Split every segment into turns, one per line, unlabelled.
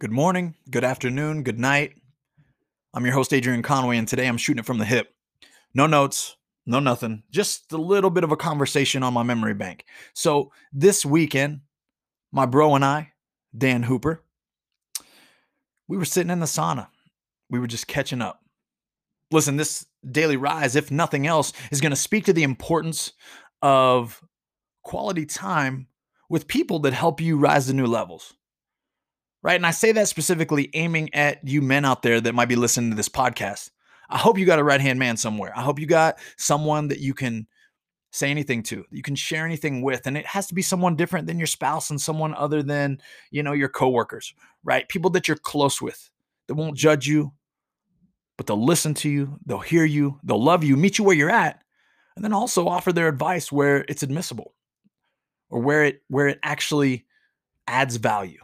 Good morning, good afternoon, good night. I'm your host, Adrian Conway, and today I'm shooting it from the hip. No notes, no nothing, just a little bit of a conversation on my memory bank. So, this weekend, my bro and I, Dan Hooper, we were sitting in the sauna. We were just catching up. Listen, this daily rise, if nothing else, is going to speak to the importance of quality time with people that help you rise to new levels right? And I say that specifically aiming at you men out there that might be listening to this podcast. I hope you got a right hand man somewhere. I hope you got someone that you can say anything to, you can share anything with. And it has to be someone different than your spouse and someone other than, you know, your coworkers, right? People that you're close with that won't judge you, but they'll listen to you, they'll hear you, they'll love you, meet you where you're at, and then also offer their advice where it's admissible or where it where it actually adds value.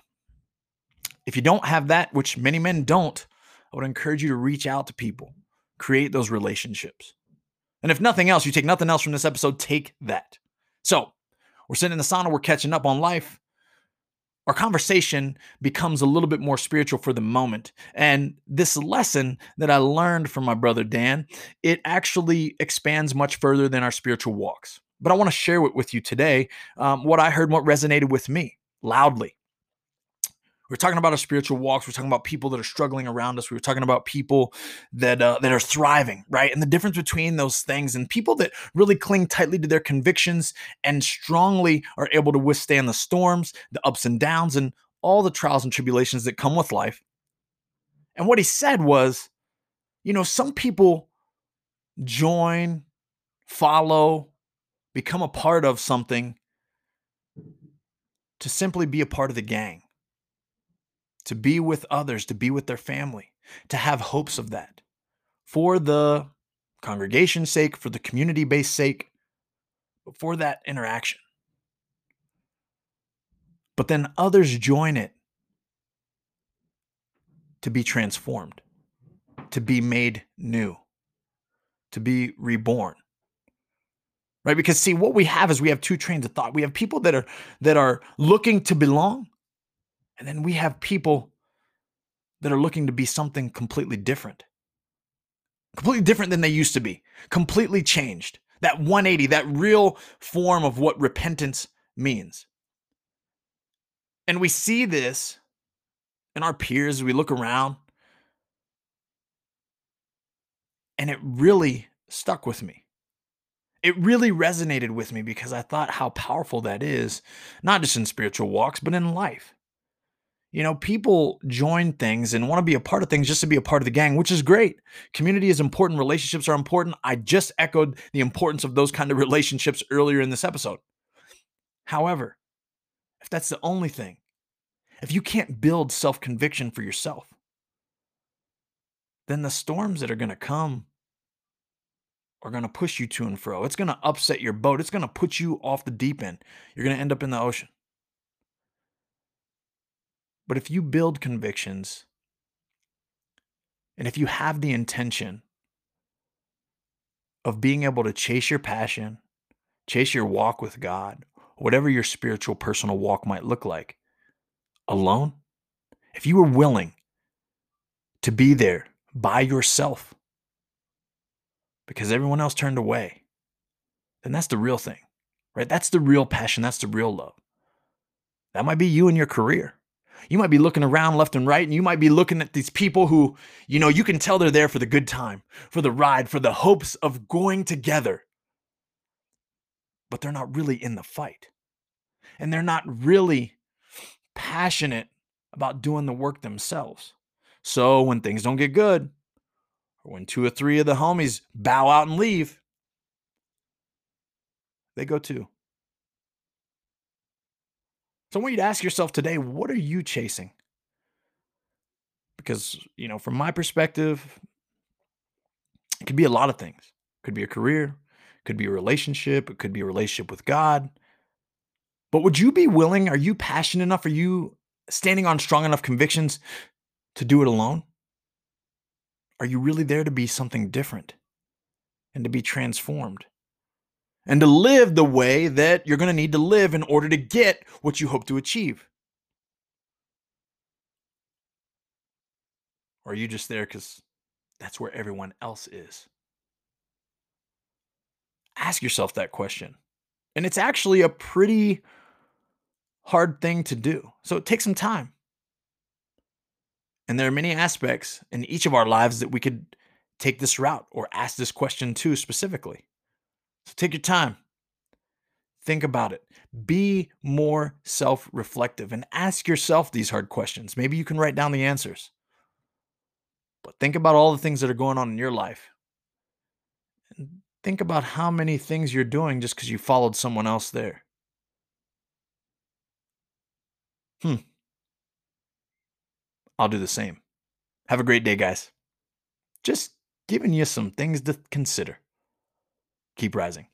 If you don't have that, which many men don't, I would encourage you to reach out to people, create those relationships. And if nothing else, you take nothing else from this episode, take that. So, we're sitting in the sauna, we're catching up on life. Our conversation becomes a little bit more spiritual for the moment. And this lesson that I learned from my brother Dan, it actually expands much further than our spiritual walks. But I want to share with you today um, what I heard, what resonated with me loudly. We're talking about our spiritual walks. We're talking about people that are struggling around us. We were talking about people that uh, that are thriving, right? And the difference between those things and people that really cling tightly to their convictions and strongly are able to withstand the storms, the ups and downs, and all the trials and tribulations that come with life. And what he said was, you know, some people join, follow, become a part of something to simply be a part of the gang to be with others, to be with their family, to have hopes of that for the congregation's sake, for the community based sake, but for that interaction. But then others join it to be transformed, to be made new, to be reborn. Right? Because see, what we have is we have two trains of thought. We have people that are that are looking to belong and then we have people that are looking to be something completely different. Completely different than they used to be. Completely changed. That 180, that real form of what repentance means. And we see this in our peers we look around. And it really stuck with me. It really resonated with me because I thought how powerful that is, not just in spiritual walks, but in life you know, people join things and want to be a part of things just to be a part of the gang, which is great. Community is important, relationships are important. I just echoed the importance of those kind of relationships earlier in this episode. However, if that's the only thing, if you can't build self conviction for yourself, then the storms that are going to come are going to push you to and fro. It's going to upset your boat. It's going to put you off the deep end. You're going to end up in the ocean. But if you build convictions and if you have the intention of being able to chase your passion, chase your walk with God, whatever your spiritual personal walk might look like, alone, if you were willing to be there by yourself because everyone else turned away, then that's the real thing, right? That's the real passion. That's the real love. That might be you in your career. You might be looking around left and right, and you might be looking at these people who, you know, you can tell they're there for the good time, for the ride, for the hopes of going together. But they're not really in the fight. And they're not really passionate about doing the work themselves. So when things don't get good, or when two or three of the homies bow out and leave, they go too. So I want you to ask yourself today, what are you chasing? Because, you know, from my perspective, it could be a lot of things. It could be a career, could be a relationship, it could be a relationship with God. But would you be willing? Are you passionate enough? Are you standing on strong enough convictions to do it alone? Are you really there to be something different and to be transformed? And to live the way that you're going to need to live in order to get what you hope to achieve. Or are you just there because that's where everyone else is? Ask yourself that question. And it's actually a pretty hard thing to do. So it takes some time. And there are many aspects in each of our lives that we could take this route or ask this question to specifically. So take your time. Think about it. Be more self reflective and ask yourself these hard questions. Maybe you can write down the answers. But think about all the things that are going on in your life. And think about how many things you're doing just because you followed someone else there. Hmm. I'll do the same. Have a great day, guys. Just giving you some things to consider. Keep rising.